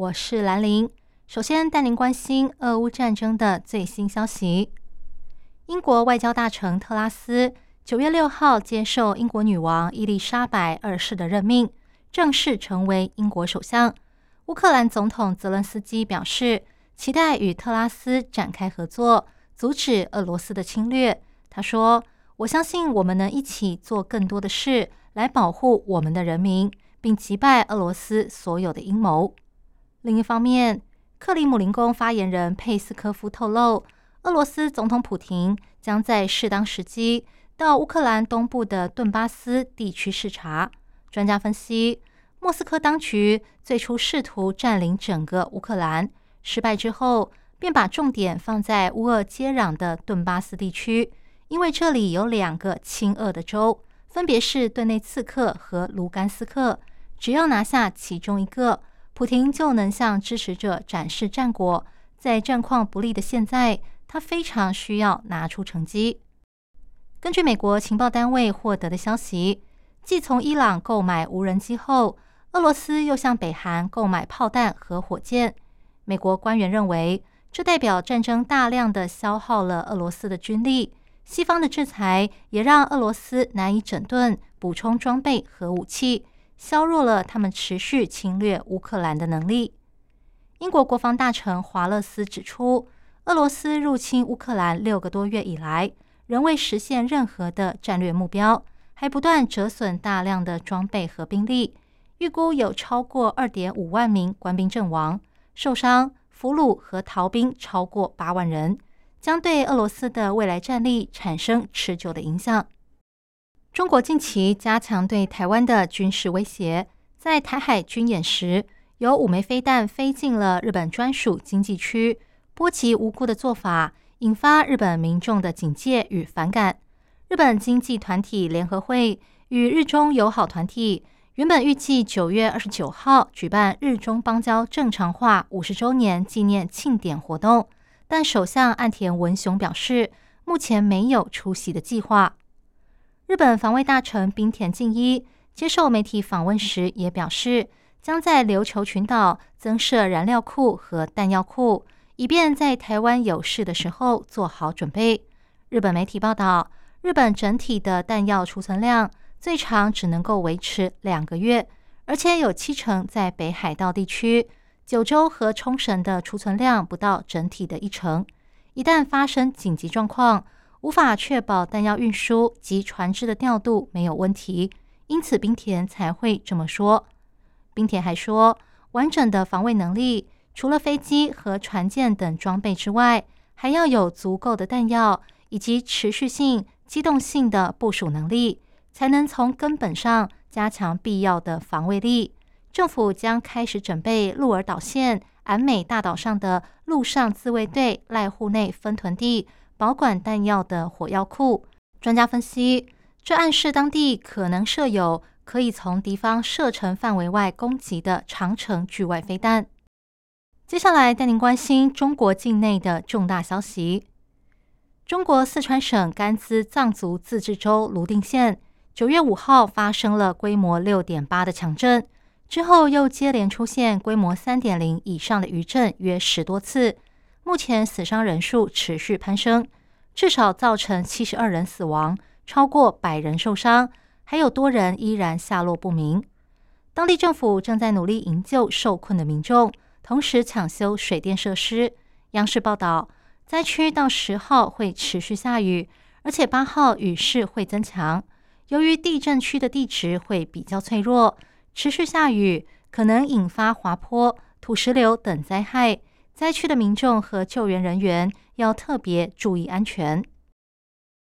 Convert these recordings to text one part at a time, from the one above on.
我是兰玲。首先带您关心俄乌战争的最新消息。英国外交大臣特拉斯九月六号接受英国女王伊丽莎白二世的任命，正式成为英国首相。乌克兰总统泽伦斯基表示，期待与特拉斯展开合作，阻止俄罗斯的侵略。他说：“我相信我们能一起做更多的事，来保护我们的人民，并击败俄罗斯所有的阴谋。”另一方面，克里姆林宫发言人佩斯科夫透露。俄罗斯总统普京将在适当时机到乌克兰东部的顿巴斯地区视察。专家分析，莫斯科当局最初试图占领整个乌克兰，失败之后便把重点放在乌俄接壤的顿巴斯地区，因为这里有两个亲俄的州，分别是顿内茨克和卢甘斯克。只要拿下其中一个，普京就能向支持者展示战果。在战况不利的现在。他非常需要拿出成绩。根据美国情报单位获得的消息，继从伊朗购买无人机后，俄罗斯又向北韩购买炮弹和火箭。美国官员认为，这代表战争大量的消耗了俄罗斯的军力。西方的制裁也让俄罗斯难以整顿、补充装备和武器，削弱了他们持续侵略乌克兰的能力。英国国防大臣华勒斯指出。俄罗斯入侵乌克兰六个多月以来，仍未实现任何的战略目标，还不断折损大量的装备和兵力。预估有超过二点五万名官兵阵亡、受伤、俘虏和逃兵超过八万人，将对俄罗斯的未来战力产生持久的影响。中国近期加强对台湾的军事威胁，在台海军演时，有五枚飞弹飞进了日本专属经济区。波及无辜的做法，引发日本民众的警戒与反感。日本经济团体联合会与日中友好团体原本预计九月二十九号举办日中邦交正常化五十周年纪念庆典活动，但首相岸田文雄表示，目前没有出席的计划。日本防卫大臣冰田敬一接受媒体访问时也表示，将在琉球群岛增设燃料库和弹药库。以便在台湾有事的时候做好准备。日本媒体报道，日本整体的弹药储存量最长只能够维持两个月，而且有七成在北海道地区，九州和冲绳的储存量不到整体的一成。一旦发生紧急状况，无法确保弹药运输及船只的调度没有问题，因此冰田才会这么说。冰田还说，完整的防卫能力。除了飞机和船舰等装备之外，还要有足够的弹药以及持续性、机动性的部署能力，才能从根本上加强必要的防卫力。政府将开始准备鹿儿岛县安美大岛上的陆上自卫队濑户内分屯地，保管弹药的火药库。专家分析，这暗示当地可能设有可以从敌方射程范围外攻击的长城距外飞弹。接下来带您关心中国境内的重大消息。中国四川省甘孜藏族自治州泸定县九月五号发生了规模六点八的强震，之后又接连出现规模三点零以上的余震约十多次。目前死伤人数持续攀升，至少造成七十二人死亡，超过百人受伤，还有多人依然下落不明。当地政府正在努力营救受困的民众。同时抢修水电设施。央视报道，灾区到十号会持续下雨，而且八号雨势会增强。由于地震区的地质会比较脆弱，持续下雨可能引发滑坡、土石流等灾害。灾区的民众和救援人员要特别注意安全。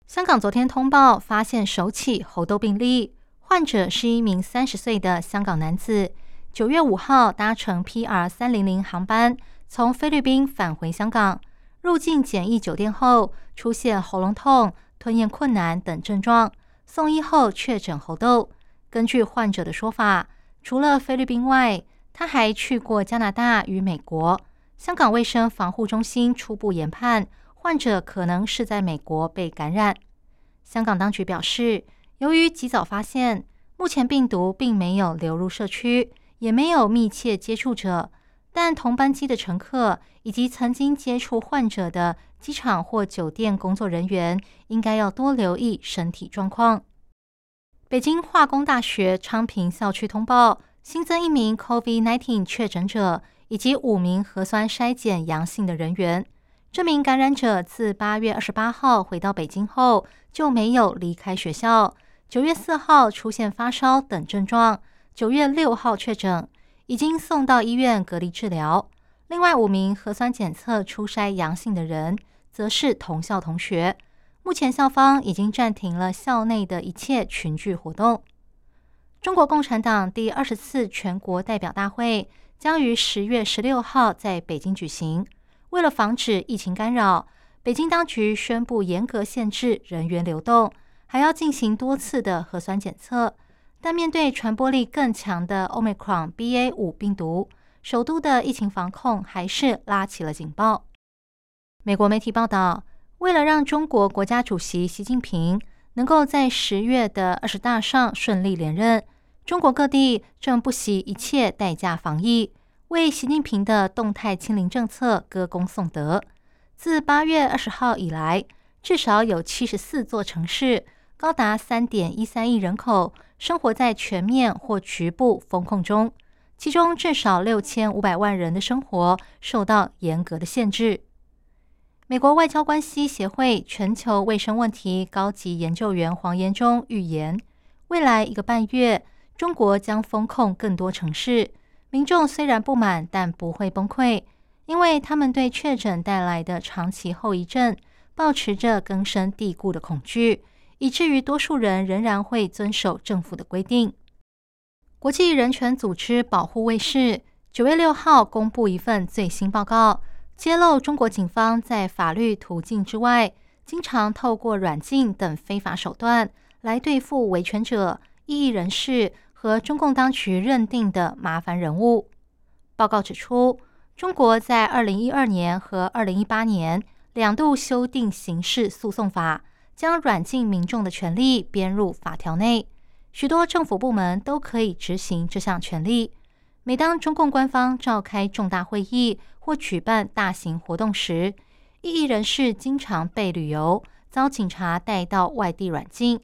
香港昨天通报发现首起猴痘病例，患者是一名三十岁的香港男子。九月五号搭乘 PR 三零零航班从菲律宾返回香港，入境检疫酒店后出现喉咙痛、吞咽困难等症状，送医后确诊猴痘。根据患者的说法，除了菲律宾外，他还去过加拿大与美国。香港卫生防护中心初步研判，患者可能是在美国被感染。香港当局表示，由于及早发现，目前病毒并没有流入社区，也没有密切接触者。但同班机的乘客以及曾经接触患者的机场或酒店工作人员，应该要多留意身体状况。北京化工大学昌平校区通报。新增一名 COVID-19 确诊者以及五名核酸筛检阳性的人员。这名感染者自八月二十八号回到北京后就没有离开学校。九月四号出现发烧等症状，九月六号确诊，已经送到医院隔离治疗。另外五名核酸检测初筛阳性的人则是同校同学。目前校方已经暂停了校内的一切群聚活动。中国共产党第二十次全国代表大会将于十月十六号在北京举行。为了防止疫情干扰，北京当局宣布严格限制人员流动，还要进行多次的核酸检测。但面对传播力更强的 Omicron BA 五病毒，首都的疫情防控还是拉起了警报。美国媒体报道，为了让中国国家主席习近平能够在十月的二十大上顺利连任，中国各地正不惜一切代价防疫，为习近平的动态清零政策歌功颂德。自八月二十号以来，至少有七十四座城市，高达三点一三亿人口生活在全面或局部封控中，其中至少六千五百万人的生活受到严格的限制。美国外交关系协会全球卫生问题高级研究员黄延忠预言，未来一个半月，中国将封控更多城市。民众虽然不满，但不会崩溃，因为他们对确诊带来的长期后遗症保持着根深蒂固的恐惧，以至于多数人仍然会遵守政府的规定。国际人权组织保护卫士九月六号公布一份最新报告。揭露中国警方在法律途径之外，经常透过软禁等非法手段来对付维权者、异议人士和中共当局认定的麻烦人物。报告指出，中国在二零一二年和二零一八年两度修订刑事诉讼法，将软禁民众的权利编入法条内，许多政府部门都可以执行这项权利。每当中共官方召开重大会议或举办大型活动时，异议人士经常被旅游遭警察带到外地软禁。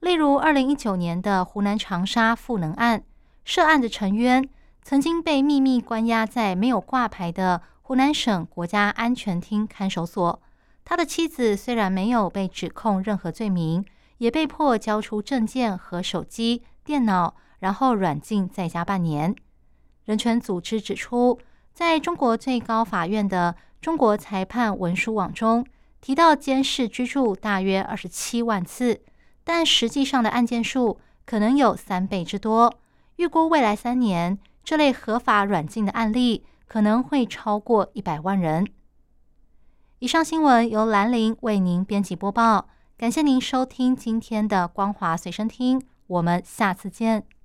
例如，二零一九年的湖南长沙赋能案，涉案的陈渊曾经被秘密关押在没有挂牌的湖南省国家安全厅看守所。他的妻子虽然没有被指控任何罪名，也被迫交出证件和手机、电脑，然后软禁在家半年。人权组织指出，在中国最高法院的中国裁判文书网中提到，监视居住大约二十七万次，但实际上的案件数可能有三倍之多。预估未来三年，这类合法软禁的案例可能会超过一百万人。以上新闻由兰陵为您编辑播报，感谢您收听今天的光华随身听，我们下次见。